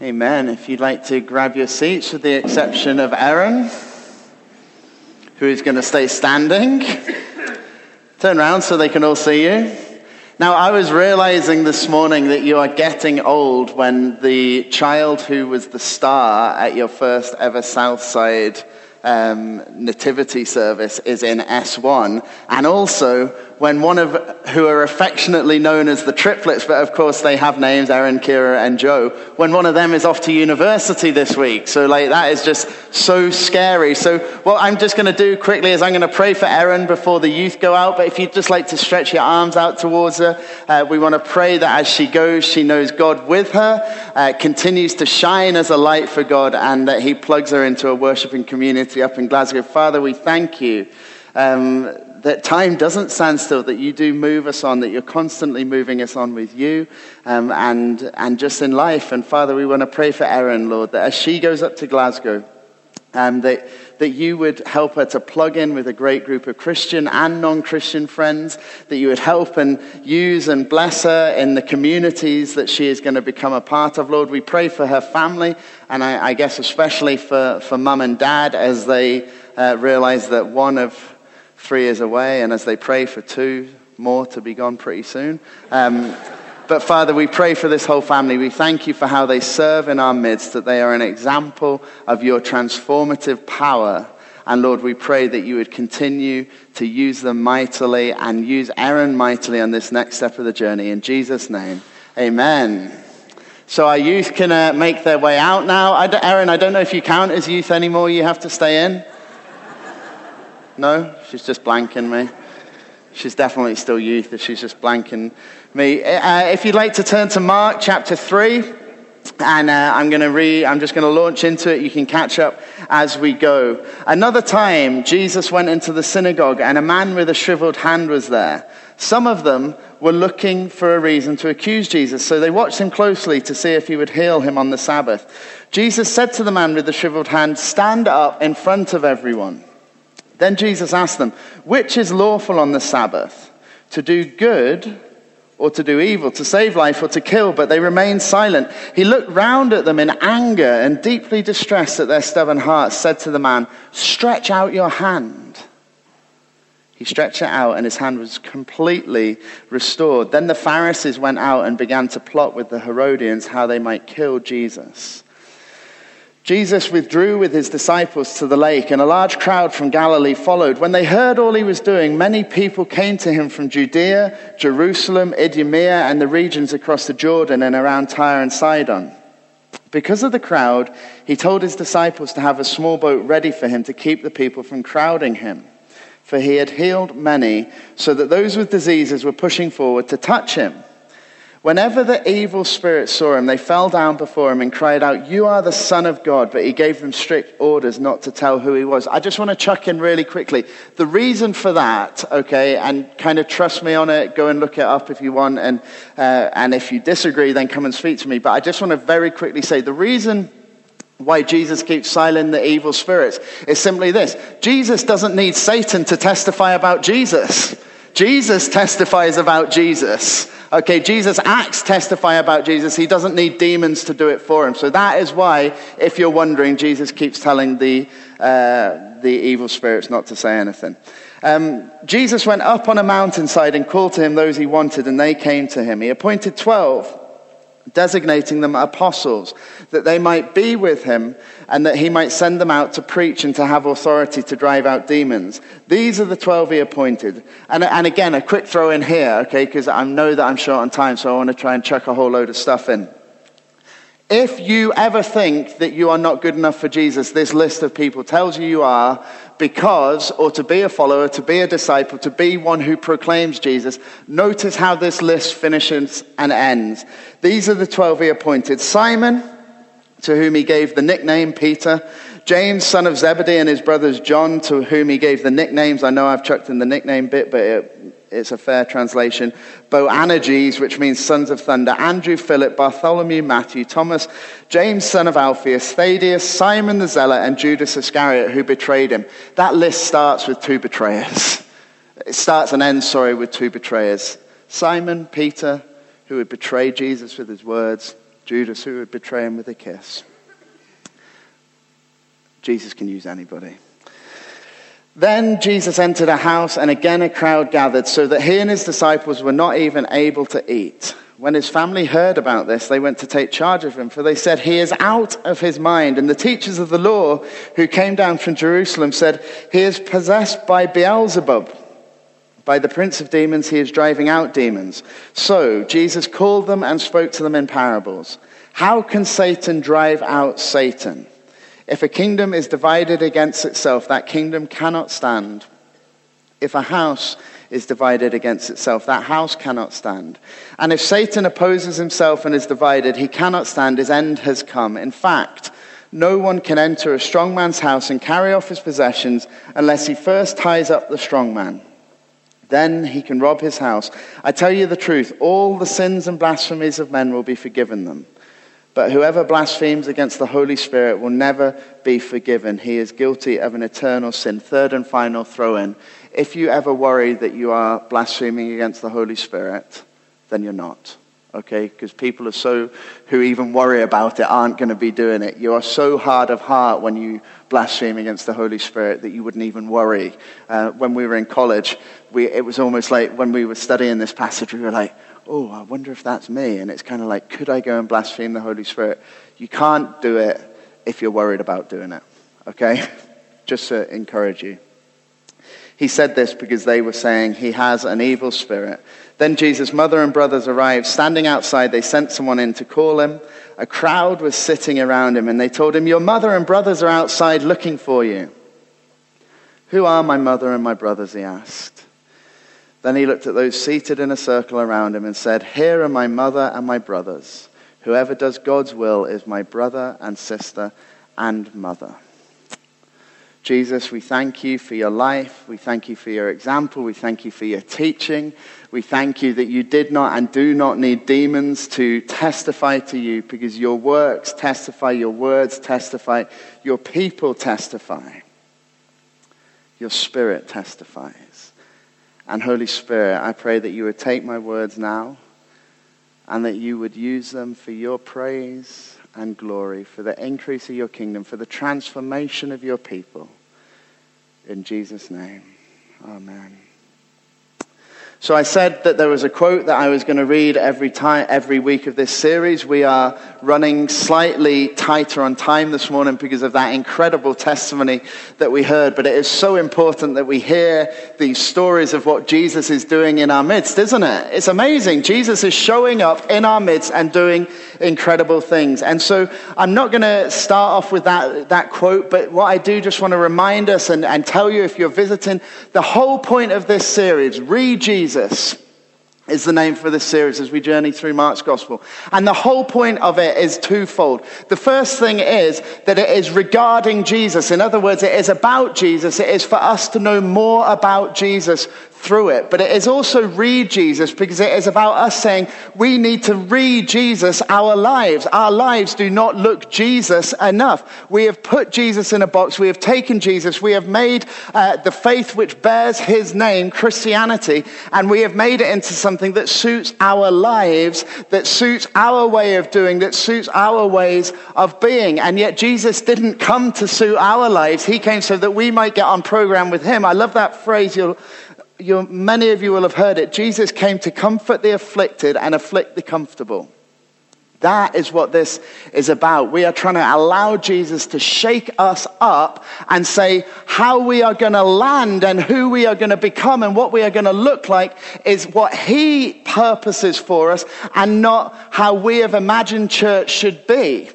Amen. If you'd like to grab your seats, with the exception of Erin, who is going to stay standing, turn around so they can all see you. Now, I was realizing this morning that you are getting old when the child who was the star at your first ever Southside um, nativity service is in S1, and also when one of who are affectionately known as the triplets, but of course they have names Erin, Kira, and Joe. When one of them is off to university this week, so like that is just so scary. So what I'm just going to do quickly is I'm going to pray for Erin before the youth go out. But if you'd just like to stretch your arms out towards her, uh, we want to pray that as she goes, she knows God with her, uh, continues to shine as a light for God, and that He plugs her into a worshiping community up in Glasgow. Father, we thank you. Um, that time doesn't stand still, that you do move us on, that you're constantly moving us on with you um, and, and just in life. And Father, we want to pray for Erin, Lord, that as she goes up to Glasgow, um, that, that you would help her to plug in with a great group of Christian and non Christian friends, that you would help and use and bless her in the communities that she is going to become a part of. Lord, we pray for her family, and I, I guess especially for, for mum and dad as they uh, realize that one of three is away, and as they pray for two more to be gone pretty soon. Um, but Father, we pray for this whole family. We thank you for how they serve in our midst, that they are an example of your transformative power. And Lord, we pray that you would continue to use them mightily and use Erin mightily on this next step of the journey. In Jesus' name, amen. So our youth can uh, make their way out now. I Erin, I don't know if you count as youth anymore. You have to stay in. No? She's just blanking me. She's definitely still youth, she's just blanking me. Uh, if you'd like to turn to Mark chapter 3, and uh, I'm going to read, I'm just going to launch into it. You can catch up as we go. Another time, Jesus went into the synagogue, and a man with a shriveled hand was there. Some of them were looking for a reason to accuse Jesus, so they watched him closely to see if he would heal him on the Sabbath. Jesus said to the man with the shriveled hand, Stand up in front of everyone. Then Jesus asked them, Which is lawful on the Sabbath? To do good or to do evil, to save life or to kill? But they remained silent. He looked round at them in anger and deeply distressed at their stubborn hearts, said to the man, Stretch out your hand. He stretched it out, and his hand was completely restored. Then the Pharisees went out and began to plot with the Herodians how they might kill Jesus. Jesus withdrew with his disciples to the lake, and a large crowd from Galilee followed. When they heard all he was doing, many people came to him from Judea, Jerusalem, Idumea, and the regions across the Jordan and around Tyre and Sidon. Because of the crowd, he told his disciples to have a small boat ready for him to keep the people from crowding him. For he had healed many, so that those with diseases were pushing forward to touch him. Whenever the evil spirits saw him, they fell down before him and cried out, You are the Son of God. But he gave them strict orders not to tell who he was. I just want to chuck in really quickly. The reason for that, okay, and kind of trust me on it, go and look it up if you want. And, uh, and if you disagree, then come and speak to me. But I just want to very quickly say the reason why Jesus keeps silent the evil spirits is simply this Jesus doesn't need Satan to testify about Jesus. Jesus testifies about Jesus. Okay, Jesus' acts testify about Jesus. He doesn't need demons to do it for him. So that is why, if you're wondering, Jesus keeps telling the, uh, the evil spirits not to say anything. Um, Jesus went up on a mountainside and called to him those he wanted, and they came to him. He appointed 12 designating them apostles, that they might be with him and that he might send them out to preach and to have authority to drive out demons. These are the 12 he appointed. And, and again, a quick throw in here, okay, because I know that I'm short on time, so I want to try and chuck a whole load of stuff in. If you ever think that you are not good enough for Jesus, this list of people tells you you are because, or to be a follower, to be a disciple, to be one who proclaims Jesus. Notice how this list finishes and ends. These are the 12 he appointed Simon, to whom he gave the nickname Peter, James, son of Zebedee, and his brothers John, to whom he gave the nicknames. I know I've chucked in the nickname bit, but it, it's a fair translation. Boanerges, which means sons of thunder, Andrew, Philip, Bartholomew, Matthew, Thomas, James, son of Alphaeus, Thaddeus, Simon the Zealot, and Judas Iscariot, who betrayed him. That list starts with two betrayers. It starts and ends, sorry, with two betrayers. Simon, Peter, who would betray Jesus with his words, Judas, who would betray him with a kiss. Jesus can use anybody. Then Jesus entered a house, and again a crowd gathered, so that he and his disciples were not even able to eat. When his family heard about this, they went to take charge of him, for they said, He is out of his mind. And the teachers of the law who came down from Jerusalem said, He is possessed by Beelzebub. By the prince of demons, he is driving out demons. So Jesus called them and spoke to them in parables. How can Satan drive out Satan? If a kingdom is divided against itself, that kingdom cannot stand. If a house is divided against itself. That house cannot stand. And if Satan opposes himself and is divided, he cannot stand. His end has come. In fact, no one can enter a strong man's house and carry off his possessions unless he first ties up the strong man. Then he can rob his house. I tell you the truth, all the sins and blasphemies of men will be forgiven them. But whoever blasphemes against the Holy Spirit will never be forgiven. He is guilty of an eternal sin. Third and final throw in if you ever worry that you are blaspheming against the Holy Spirit, then you're not. Okay? Because people are so, who even worry about it, aren't going to be doing it. You are so hard of heart when you blaspheme against the Holy Spirit that you wouldn't even worry. Uh, when we were in college, we, it was almost like when we were studying this passage, we were like, oh, I wonder if that's me. And it's kind of like, could I go and blaspheme the Holy Spirit? You can't do it if you're worried about doing it. Okay? Just to encourage you. He said this because they were saying he has an evil spirit. Then Jesus' mother and brothers arrived. Standing outside, they sent someone in to call him. A crowd was sitting around him, and they told him, Your mother and brothers are outside looking for you. Who are my mother and my brothers? He asked. Then he looked at those seated in a circle around him and said, Here are my mother and my brothers. Whoever does God's will is my brother and sister and mother. Jesus, we thank you for your life. We thank you for your example. We thank you for your teaching. We thank you that you did not and do not need demons to testify to you because your works testify, your words testify, your people testify, your spirit testifies. And Holy Spirit, I pray that you would take my words now and that you would use them for your praise and glory, for the increase of your kingdom, for the transformation of your people. In Jesus' name, amen. So I said that there was a quote that I was going to read every time, every week of this series. We are running slightly tighter on time this morning because of that incredible testimony that we heard. But it is so important that we hear these stories of what Jesus is doing in our midst, isn't it? It's amazing. Jesus is showing up in our midst and doing incredible things. And so I'm not going to start off with that, that quote, but what I do just want to remind us and, and tell you if you're visiting, the whole point of this series, Re: Jesus Jesus is the name for this series as we journey through Mark's gospel. And the whole point of it is twofold. The first thing is that it is regarding Jesus. In other words, it is about Jesus. It is for us to know more about Jesus through it. But it is also Re: Jesus because it is about us saying we need to re-Jesus our lives. Our lives do not look Jesus enough. We have put Jesus in a box. We have taken Jesus. We have made uh, the faith which bears his name, Christianity, and we have made it into something that suits our lives, that suits our way of doing, that suits our ways of being. And yet Jesus didn't come to suit our lives. He came so that we might get on program with him. I love that phrase. You'll, you, many of you will have heard it. Jesus came to comfort the afflicted and afflict the comfortable. That is what this is about. We are trying to allow Jesus to shake us up and say how we are going to land and who we are going to become and what we are going to look like is what He purposes for us and not how we have imagined church should be.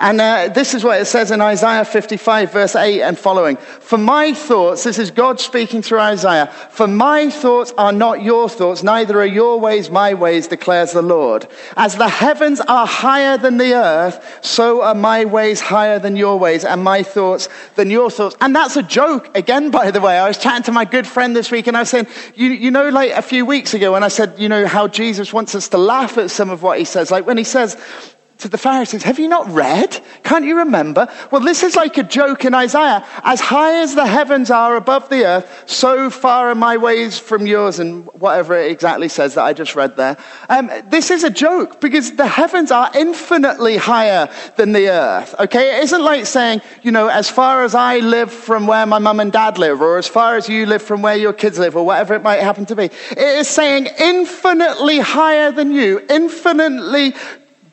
And uh, this is what it says in Isaiah 55, verse 8 and following. For my thoughts, this is God speaking through Isaiah, for my thoughts are not your thoughts, neither are your ways my ways, declares the Lord. As the heavens are higher than the earth, so are my ways higher than your ways, and my thoughts than your thoughts. And that's a joke, again, by the way. I was chatting to my good friend this week, and I was saying, you, you know, like a few weeks ago when I said, you know, how Jesus wants us to laugh at some of what he says. Like when he says, to the Pharisees, Have you not read? Can't you remember? Well, this is like a joke in Isaiah. As high as the heavens are above the earth, so far are my ways from yours, and whatever it exactly says that I just read there. Um, this is a joke because the heavens are infinitely higher than the earth. Okay? It isn't like saying, you know, as far as I live from where my mum and dad live, or as far as you live from where your kids live, or whatever it might happen to be. It is saying infinitely higher than you, infinitely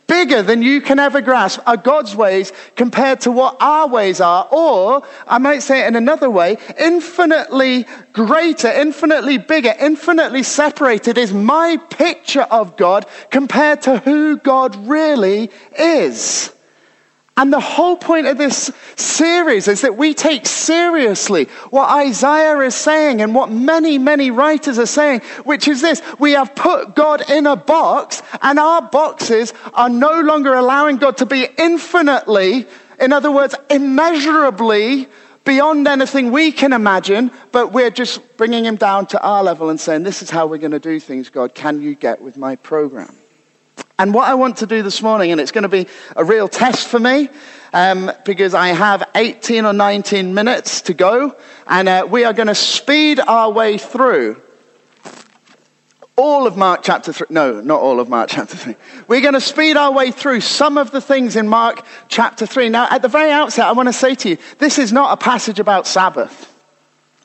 bigger than you can ever grasp are God's ways compared to what our ways are. Or, I might say it in another way, infinitely greater, infinitely bigger, infinitely separated is my picture of God compared to who God really is. And the whole point of this series is that we take seriously what Isaiah is saying and what many, many writers are saying, which is this we have put God in a box, and our boxes are no longer allowing God to be infinitely, in other words, immeasurably beyond anything we can imagine, but we're just bringing him down to our level and saying, This is how we're going to do things, God. Can you get with my program? And what I want to do this morning, and it's going to be a real test for me, um, because I have 18 or 19 minutes to go, and uh, we are going to speed our way through all of Mark chapter 3. No, not all of Mark chapter 3. We're going to speed our way through some of the things in Mark chapter 3. Now, at the very outset, I want to say to you, this is not a passage about Sabbath.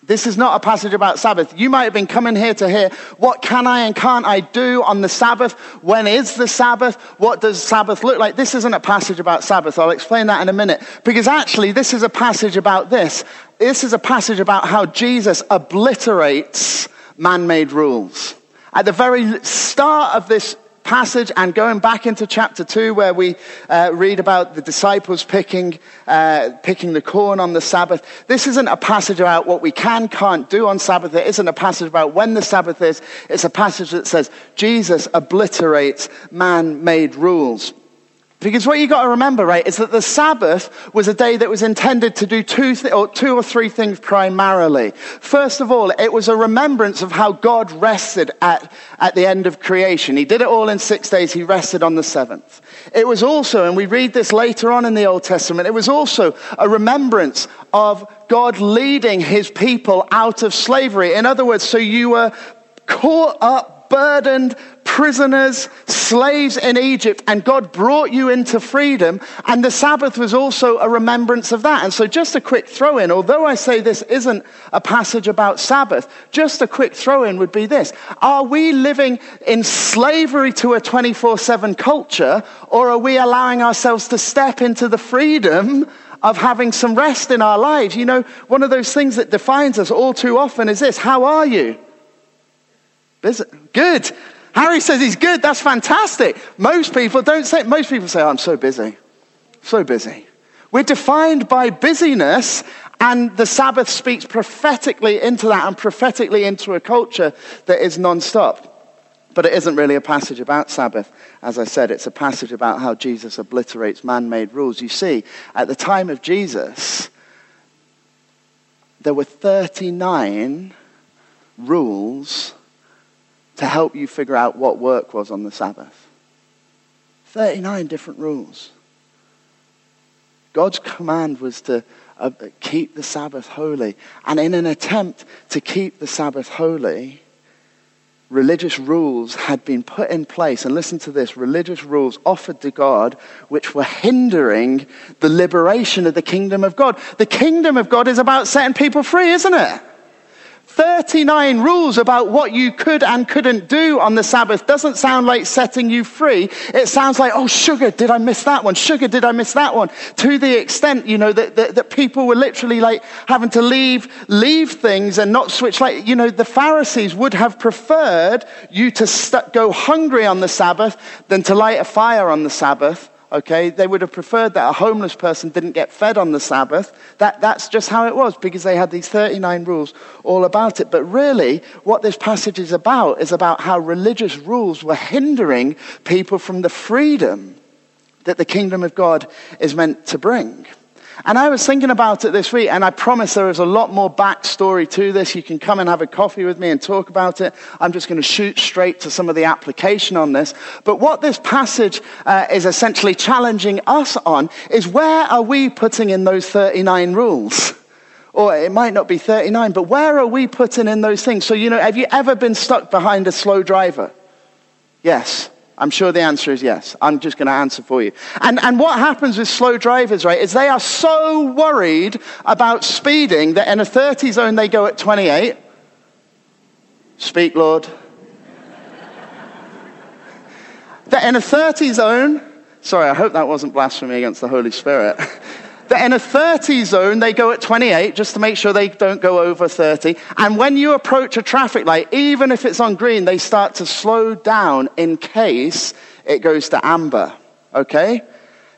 This is not a passage about Sabbath. You might have been coming here to hear what can I and can't I do on the Sabbath? When is the Sabbath? What does Sabbath look like? This isn't a passage about Sabbath. I'll explain that in a minute. Because actually, this is a passage about this. This is a passage about how Jesus obliterates man made rules. At the very start of this passage and going back into chapter 2 where we uh, read about the disciples picking, uh, picking the corn on the Sabbath. This isn't a passage about what we can, can't do on Sabbath. It isn't a passage about when the Sabbath is. It's a passage that says Jesus obliterates man made rules. Because what you got to remember, right, is that the Sabbath was a day that was intended to do two, th- or two or three things primarily. First of all, it was a remembrance of how God rested at, at the end of creation. He did it all in six days. He rested on the seventh. It was also, and we read this later on in the Old Testament, it was also a remembrance of God leading his people out of slavery. In other words, so you were caught up burdened prisoners, slaves in Egypt, and God brought you into freedom. And the Sabbath was also a remembrance of that. And so, just a quick throw in, although I say this isn't a passage about Sabbath, just a quick throw in would be this Are we living in slavery to a 24 7 culture, or are we allowing ourselves to step into the freedom? Of having some rest in our lives. You know, one of those things that defines us all too often is this How are you? Busy. Good. Harry says he's good. That's fantastic. Most people don't say, most people say, oh, I'm so busy. So busy. We're defined by busyness, and the Sabbath speaks prophetically into that and prophetically into a culture that is non-stop. But it isn't really a passage about Sabbath. As I said, it's a passage about how Jesus obliterates man made rules. You see, at the time of Jesus, there were 39 rules to help you figure out what work was on the Sabbath. 39 different rules. God's command was to uh, keep the Sabbath holy. And in an attempt to keep the Sabbath holy, religious rules had been put in place. And listen to this religious rules offered to God, which were hindering the liberation of the kingdom of God. The kingdom of God is about setting people free, isn't it? 39 rules about what you could and couldn't do on the Sabbath doesn't sound like setting you free. It sounds like, oh, sugar, did I miss that one? Sugar, did I miss that one? To the extent, you know, that, that, that people were literally like having to leave, leave things and not switch. Like, you know, the Pharisees would have preferred you to st- go hungry on the Sabbath than to light a fire on the Sabbath okay? They would have preferred that a homeless person didn't get fed on the Sabbath. That, that's just how it was because they had these 39 rules all about it. But really, what this passage is about is about how religious rules were hindering people from the freedom that the kingdom of God is meant to bring. And I was thinking about it this week, and I promise there is a lot more backstory to this. You can come and have a coffee with me and talk about it. I'm just going to shoot straight to some of the application on this. But what this passage uh, is essentially challenging us on is where are we putting in those 39 rules? Or it might not be 39, but where are we putting in those things? So, you know, have you ever been stuck behind a slow driver? Yes. I'm sure the answer is yes. I'm just going to answer for you. And, and what happens with slow drivers, right, is they are so worried about speeding that in a 30 zone they go at 28. Speak, Lord. that in a 30 zone, sorry, I hope that wasn't blasphemy against the Holy Spirit. in a 30 zone, they go at 28 just to make sure they don't go over 30. And when you approach a traffic light, even if it's on green, they start to slow down in case it goes to amber. Okay?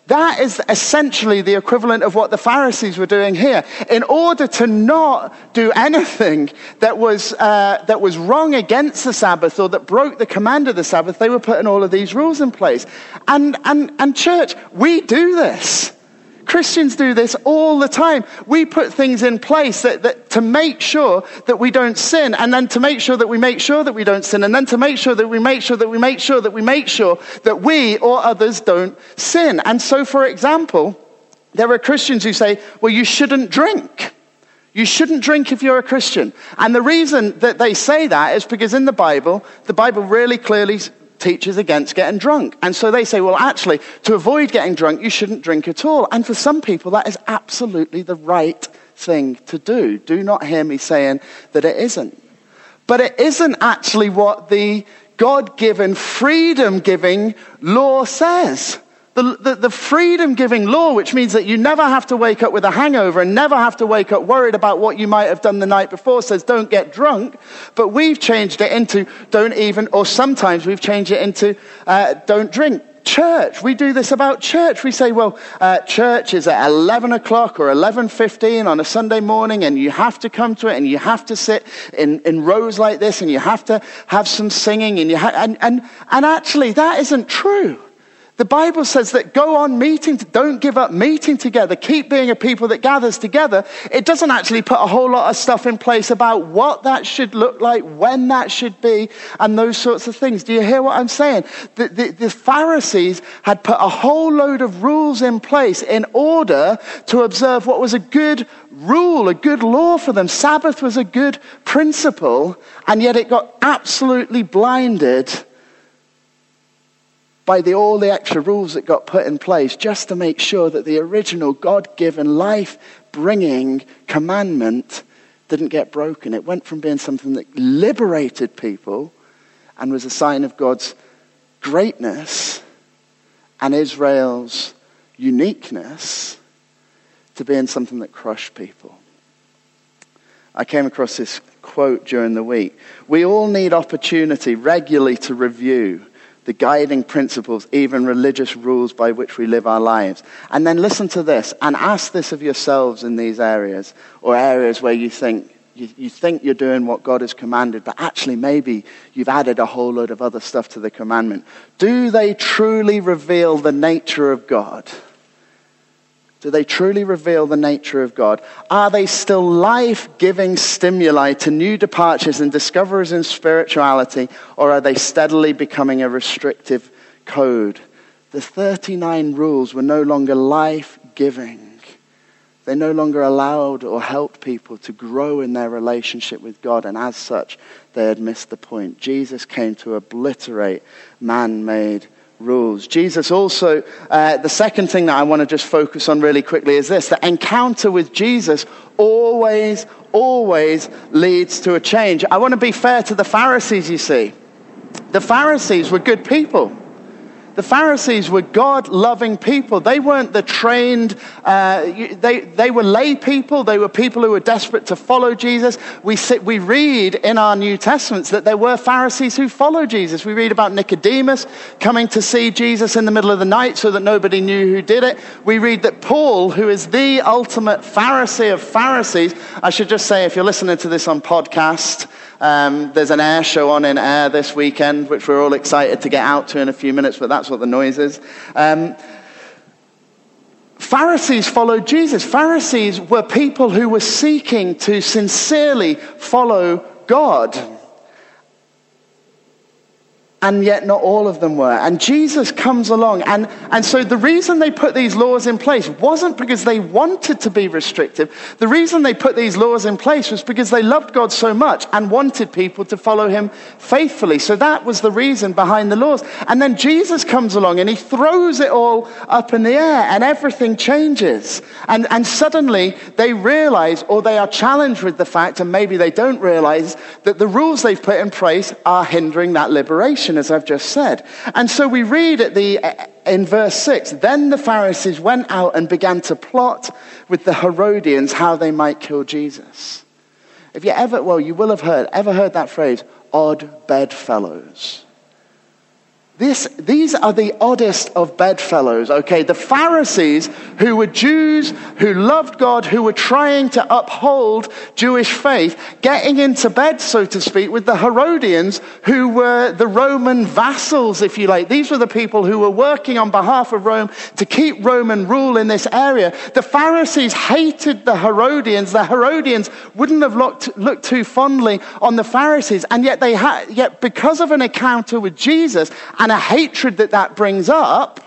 That is essentially the equivalent of what the Pharisees were doing here. In order to not do anything that was, uh, that was wrong against the Sabbath or that broke the command of the Sabbath, they were putting all of these rules in place. And, and, and church, we do this. Christians do this all the time. We put things in place that, that, to make sure that we don't sin, and then to make sure that we make sure that we don't sin, and then to make sure that we make sure that we make sure that we make sure that we or others don't sin. And so, for example, there are Christians who say, well, you shouldn't drink. You shouldn't drink if you're a Christian. And the reason that they say that is because in the Bible, the Bible really clearly teaches against getting drunk. And so they say, well, actually, to avoid getting drunk, you shouldn't drink at all. And for some people, that is absolutely the right thing to do. Do not hear me saying that it isn't. But it isn't actually what the God given, freedom giving law says. The, the, the freedom giving law, which means that you never have to wake up with a hangover and never have to wake up worried about what you might have done the night before, says don't get drunk. But we've changed it into don't even, or sometimes we've changed it into uh, don't drink. Church, we do this about church. We say, well, uh, church is at 11 o'clock or 11.15 on a Sunday morning and you have to come to it and you have to sit in, in rows like this and you have to have some singing and, you ha- and, and, and actually that isn't true. The Bible says that go on meeting, don't give up meeting together, keep being a people that gathers together. It doesn't actually put a whole lot of stuff in place about what that should look like, when that should be, and those sorts of things. Do you hear what I'm saying? The, the, the Pharisees had put a whole load of rules in place in order to observe what was a good rule, a good law for them. Sabbath was a good principle, and yet it got absolutely blinded by the, all the extra rules that got put in place just to make sure that the original God given life bringing commandment didn't get broken. It went from being something that liberated people and was a sign of God's greatness and Israel's uniqueness to being something that crushed people. I came across this quote during the week. We all need opportunity regularly to review the guiding principles, even religious rules by which we live our lives. And then listen to this and ask this of yourselves in these areas or areas where you think you, you, think you're doing what God has commanded, but actually maybe you've added a whole load of other stuff to the commandment. Do they truly reveal the nature of God? Do they truly reveal the nature of God? Are they still life giving stimuli to new departures and discoveries in spirituality, or are they steadily becoming a restrictive code? The 39 rules were no longer life giving. They no longer allowed or helped people to grow in their relationship with God, and as such, they had missed the point. Jesus came to obliterate man made rules. Jesus also, uh, the second thing that I want to just focus on really quickly is this the encounter with Jesus always, always leads to a change. I want to be fair to the Pharisees, you see. The Pharisees were good people. The Pharisees were God loving people. They weren't the trained, uh, they, they were lay people. They were people who were desperate to follow Jesus. We, sit, we read in our New Testaments that there were Pharisees who followed Jesus. We read about Nicodemus coming to see Jesus in the middle of the night so that nobody knew who did it. We read that Paul, who is the ultimate Pharisee of Pharisees, I should just say, if you're listening to this on podcast, um, there's an air show on in Ayr this weekend, which we're all excited to get out to in a few minutes, but that's what the noise is. Um, Pharisees followed Jesus. Pharisees were people who were seeking to sincerely follow God and yet not all of them were. And Jesus comes along. And, and so the reason they put these laws in place wasn't because they wanted to be restrictive. The reason they put these laws in place was because they loved God so much and wanted people to follow him faithfully. So that was the reason behind the laws. And then Jesus comes along and he throws it all up in the air and everything changes. And, and suddenly they realize, or they are challenged with the fact, and maybe they don't realize, that the rules they've put in place are hindering that liberation as I've just said. And so we read at the, in verse 6 Then the Pharisees went out and began to plot with the Herodians how they might kill Jesus. If you ever, well, you will have heard, ever heard that phrase, odd bedfellows. This, these are the oddest of bedfellows, okay? The Pharisees, who were Jews, who loved God, who were trying to uphold Jewish faith, getting into bed, so to speak, with the Herodians, who were the Roman vassals, if you like. These were the people who were working on behalf of Rome to keep Roman rule in this area. The Pharisees hated the Herodians. The Herodians wouldn't have looked, looked too fondly on the Pharisees, and yet they had, yet because of an encounter with Jesus, and a hatred that that brings up,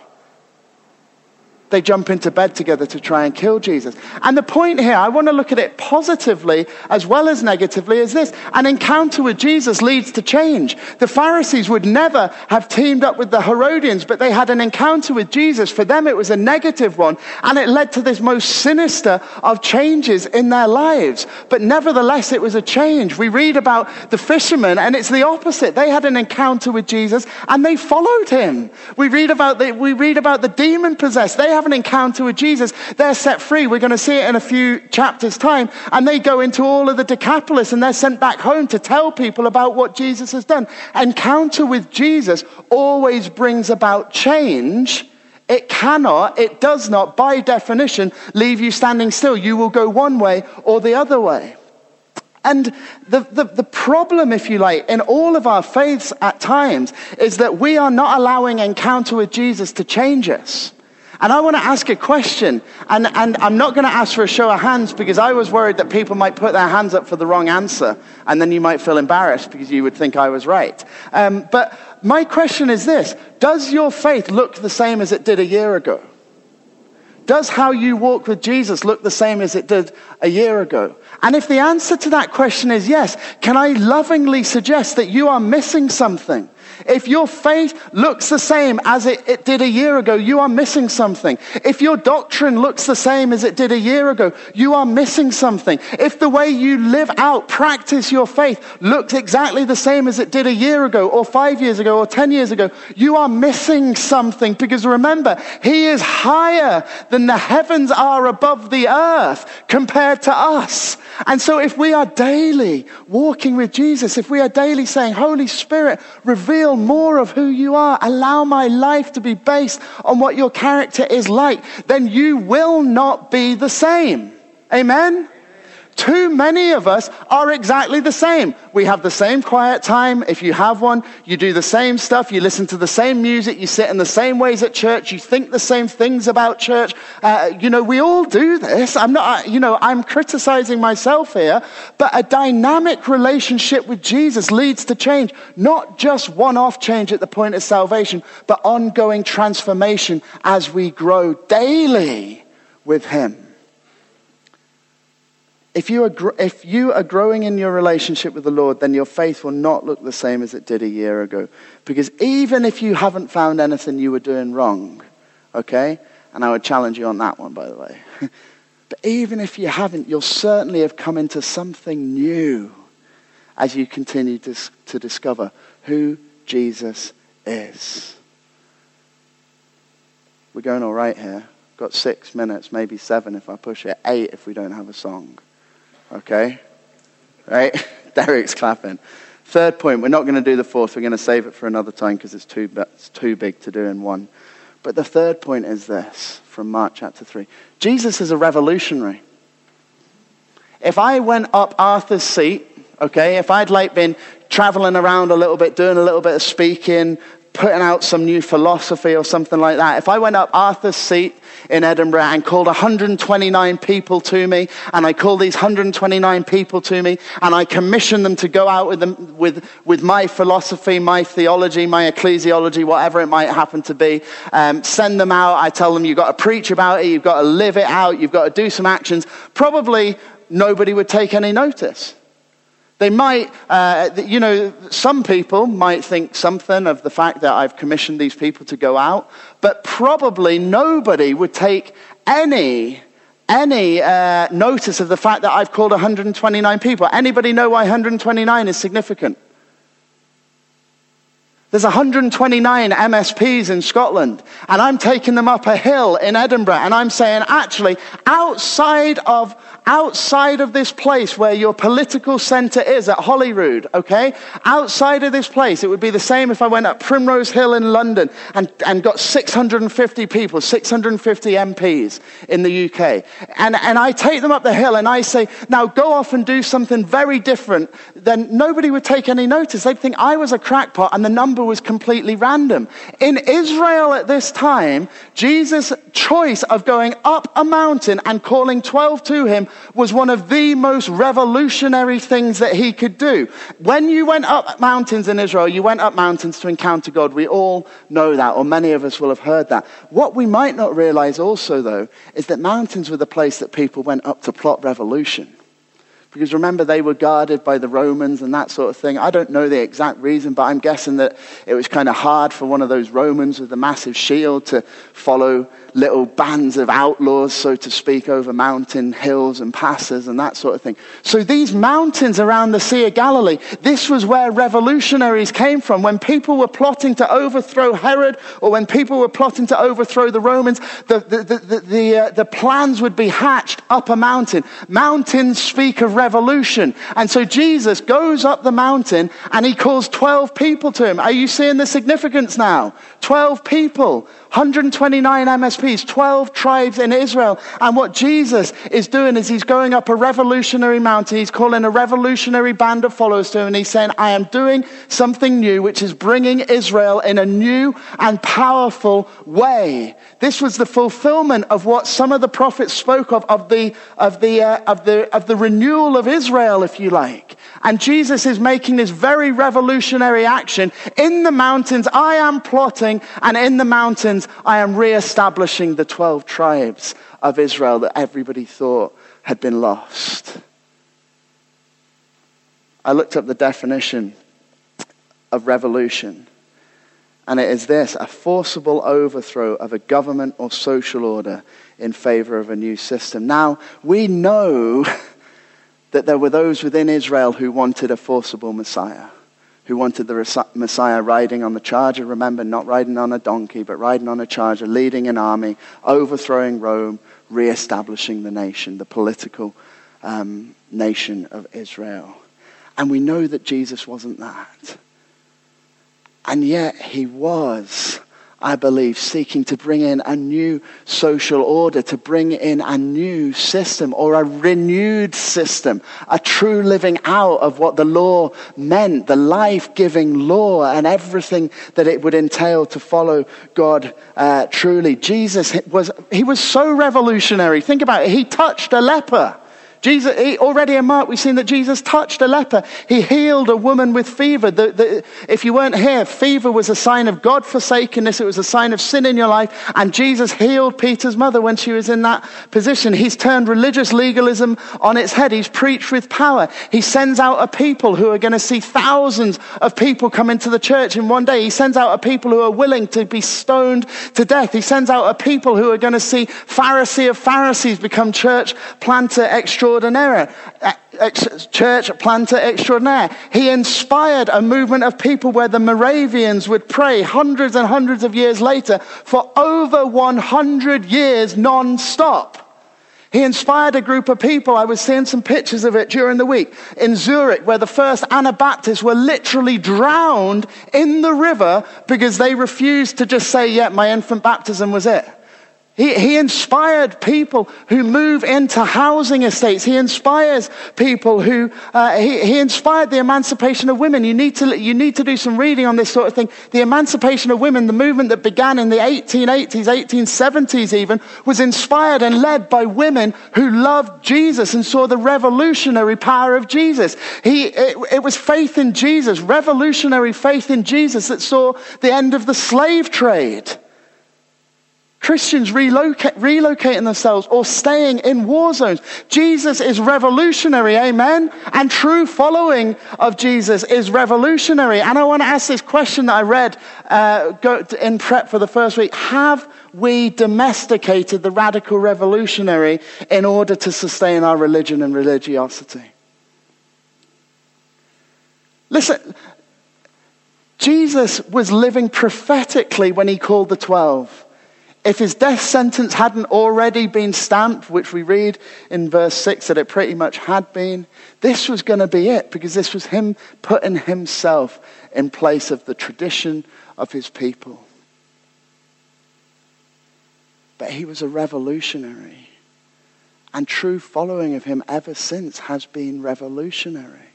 they jump into bed together to try and kill Jesus. And the point here, I want to look at it positively as well as negatively, is this an encounter with Jesus leads to change. The Pharisees would never have teamed up with the Herodians, but they had an encounter with Jesus. For them, it was a negative one, and it led to this most sinister of changes in their lives. But nevertheless, it was a change. We read about the fishermen, and it's the opposite. They had an encounter with Jesus, and they followed him. We read about the, we read about the demon possessed. They have an encounter with Jesus, they're set free. We're going to see it in a few chapters' time. And they go into all of the Decapolis and they're sent back home to tell people about what Jesus has done. Encounter with Jesus always brings about change. It cannot, it does not, by definition, leave you standing still. You will go one way or the other way. And the, the, the, problem, if you like, in all of our faiths at times is that we are not allowing encounter with Jesus to change us. And I want to ask a question, and, and I'm not going to ask for a show of hands because I was worried that people might put their hands up for the wrong answer, and then you might feel embarrassed because you would think I was right. Um, but my question is this Does your faith look the same as it did a year ago? Does how you walk with Jesus look the same as it did a year ago? And if the answer to that question is yes, can I lovingly suggest that you are missing something? If your faith looks the same as it, it, did a year ago, you are missing something. If your doctrine looks the same as it did a year ago, you are missing something. If the way you live out, practice your faith looks exactly the same as it did a year ago, or five years ago, or ten years ago, you are missing something. Because remember, He is higher than the heavens are above the earth compared to us. And so if we are daily walking with Jesus, if we are daily saying, Holy Spirit, reveal more of who you are, allow my life to be based on what your character is like, then you will not be the same. Amen? Too many of us are exactly the same. We have the same quiet time. If you have one, you do the same stuff. You listen to the same music. You sit in the same ways at church. You think the same things about church. Uh, you know, we all do this. I'm not, you know, I'm criticizing myself here, but a dynamic relationship with Jesus leads to change. Not just one off change at the point of salvation, but ongoing transformation as we grow daily with Him. If you, are, if you are growing in your relationship with the Lord, then your faith will not look the same as it did a year ago. Because even if you haven't found anything you were doing wrong, okay? And I would challenge you on that one, by the way. but even if you haven't, you'll certainly have come into something new as you continue to, to discover who Jesus is. We're going all right here. Got six minutes, maybe seven if I push it, eight if we don't have a song. Okay? Right? Derek's clapping. Third point, we're not going to do the fourth. We're going to save it for another time because it's too, it's too big to do in one. But the third point is this from Mark chapter 3 Jesus is a revolutionary. If I went up Arthur's seat, okay, if I'd like been traveling around a little bit, doing a little bit of speaking, putting out some new philosophy or something like that, if I went up Arthur's Seat in Edinburgh and called 129 people to me, and I called these 129 people to me, and I commissioned them to go out with, them, with, with my philosophy, my theology, my ecclesiology, whatever it might happen to be, um, send them out. I tell them you've got to preach about it, you've got to live it out, you've got to do some actions. Probably nobody would take any notice. They might, uh, you know, some people might think something of the fact that I've commissioned these people to go out, but probably nobody would take any, any uh, notice of the fact that I've called 129 people. Anybody know why 129 is significant? There's 129 MSPs in Scotland, and I'm taking them up a hill in Edinburgh, and I'm saying, actually, outside of, outside of this place where your political centre is at Holyrood, okay? Outside of this place, it would be the same if I went up Primrose Hill in London and, and got 650 people, 650 MPs in the UK. And, and I take them up the hill and I say, now go off and do something very different, then nobody would take any notice. They'd think I was a crackpot and the number number was completely random. In Israel at this time, Jesus' choice of going up a mountain and calling 12 to him was one of the most revolutionary things that he could do. When you went up mountains in Israel, you went up mountains to encounter God. We all know that, or many of us will have heard that. What we might not realize also, though, is that mountains were the place that people went up to plot revolution. Because remember, they were guarded by the Romans and that sort of thing. I don't know the exact reason, but I'm guessing that it was kind of hard for one of those Romans with a massive shield to follow little bands of outlaws, so to speak, over mountain hills and passes and that sort of thing. So these mountains around the Sea of Galilee, this was where revolutionaries came from. When people were plotting to overthrow Herod or when people were plotting to overthrow the Romans, the, the, the, the, uh, the plans would be hatched up a mountain. Mountains speak of revolution. And so Jesus goes up the mountain and he calls 12 people to him. Are you seeing the significance now? 12 people. 129 MSPs, 12 tribes in Israel. And what Jesus is doing is he's going up a revolutionary mountain. He's calling a revolutionary band of followers to him. And he's saying, I am doing something new, which is bringing Israel in a new and powerful way. This was the fulfillment of what some of the prophets spoke of, of the, of the, uh, of the, of the renewal of Israel, if you like. And Jesus is making this very revolutionary action. In the mountains, I am plotting, and in the mountains, I am re-establishing the 12 tribes of Israel that everybody thought had been lost. I looked up the definition of revolution, and it is this a forcible overthrow of a government or social order in favor of a new system. Now, we know that there were those within Israel who wanted a forcible Messiah, who wanted the Messiah riding on the charger. Remember, not riding on a donkey, but riding on a charger, leading an army, overthrowing Rome, re-establishing the nation, the political um, nation of Israel. And we know that Jesus wasn't that. And yet he was I believe, seeking to bring in a new social order, to bring in a new system or a renewed system, a true living out of what the law meant, the life giving law and everything that it would entail to follow God uh, truly. Jesus was, he was so revolutionary. Think about it. He touched a leper. Jesus, already in Mark, we've seen that Jesus touched a leper. He healed a woman with fever. The, the, if you weren't here, fever was a sign of God forsakenness. It was a sign of sin in your life. And Jesus healed Peter's mother when she was in that position. He's turned religious legalism on its head. He's preached with power. He sends out a people who are going to see thousands of people come into the church in one day. He sends out a people who are willing to be stoned to death. He sends out a people who are going to see Pharisee of Pharisees become church planter extraordinary extraordinaire, church planter extraordinaire. He inspired a movement of people where the Moravians would pray hundreds and hundreds of years later for over 100 years non-stop. He inspired a group of people. I was seeing some pictures of it during the week in Zurich, where the first Anabaptists were literally drowned in the river because they refused to just say, Yeah, my infant baptism was it. He, he inspired people who move into housing estates. He inspires people who, uh, he, he inspired the emancipation of women. You need, to, you need to do some reading on this sort of thing. The emancipation of women, the movement that began in the 1880s, 1870s even, was inspired and led by women who loved Jesus and saw the revolutionary power of Jesus. He, it, it was faith in Jesus, revolutionary faith in Jesus that saw the end of the slave trade. Christians relocate, relocating themselves or staying in war zones. Jesus is revolutionary, amen? And true following of Jesus is revolutionary. And I want to ask this question that I read uh, in prep for the first week. Have we domesticated the radical revolutionary in order to sustain our religion and religiosity? Listen, Jesus was living prophetically when he called the twelve. If his death sentence hadn't already been stamped, which we read in verse 6 that it pretty much had been, this was going to be it because this was him putting himself in place of the tradition of his people. But he was a revolutionary. And true following of him ever since has been revolutionary.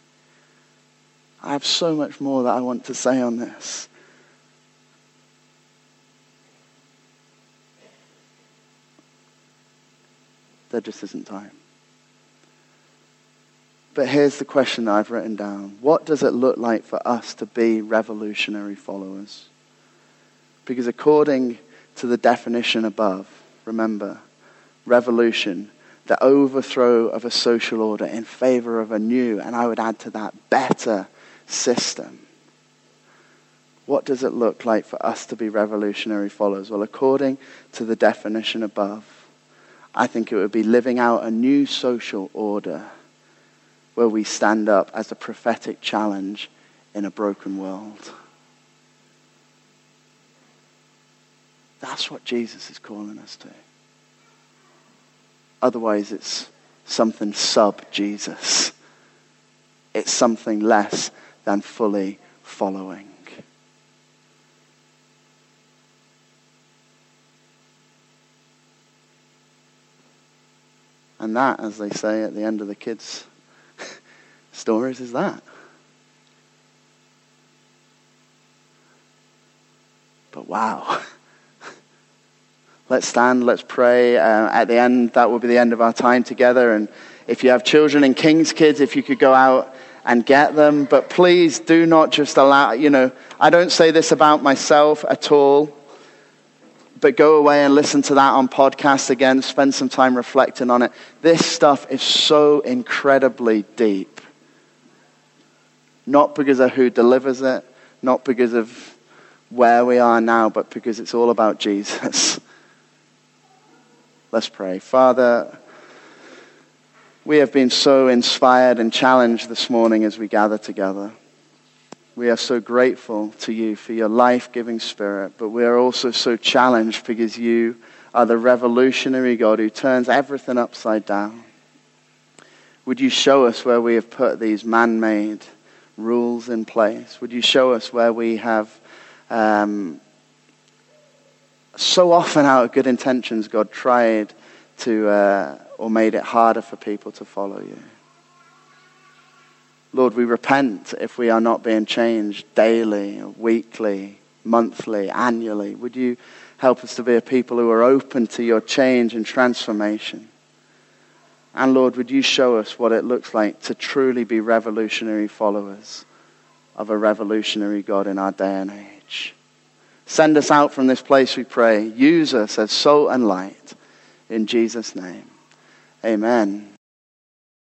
I have so much more that I want to say on this. There just isn't time. But here's the question that I've written down What does it look like for us to be revolutionary followers? Because according to the definition above, remember, revolution, the overthrow of a social order in favor of a new, and I would add to that, better system. What does it look like for us to be revolutionary followers? Well, according to the definition above, I think it would be living out a new social order where we stand up as a prophetic challenge in a broken world. That's what Jesus is calling us to. Otherwise, it's something sub Jesus, it's something less than fully following. And that, as they say at the end of the kids' stories, is that. But wow. let's stand, let's pray. Uh, at the end, that will be the end of our time together. And if you have children in King's Kids, if you could go out and get them. But please do not just allow, you know, I don't say this about myself at all but go away and listen to that on podcast again. Spend some time reflecting on it. This stuff is so incredibly deep. Not because of who delivers it, not because of where we are now, but because it's all about Jesus. Let's pray. Father, we have been so inspired and challenged this morning as we gather together. We are so grateful to you for your life giving spirit, but we are also so challenged because you are the revolutionary God who turns everything upside down. Would you show us where we have put these man made rules in place? Would you show us where we have um, so often, out of good intentions, God tried to uh, or made it harder for people to follow you? Lord, we repent if we are not being changed daily, weekly, monthly, annually. Would you help us to be a people who are open to your change and transformation? And Lord, would you show us what it looks like to truly be revolutionary followers of a revolutionary God in our day and age? Send us out from this place, we pray. Use us as salt and light. In Jesus' name, amen.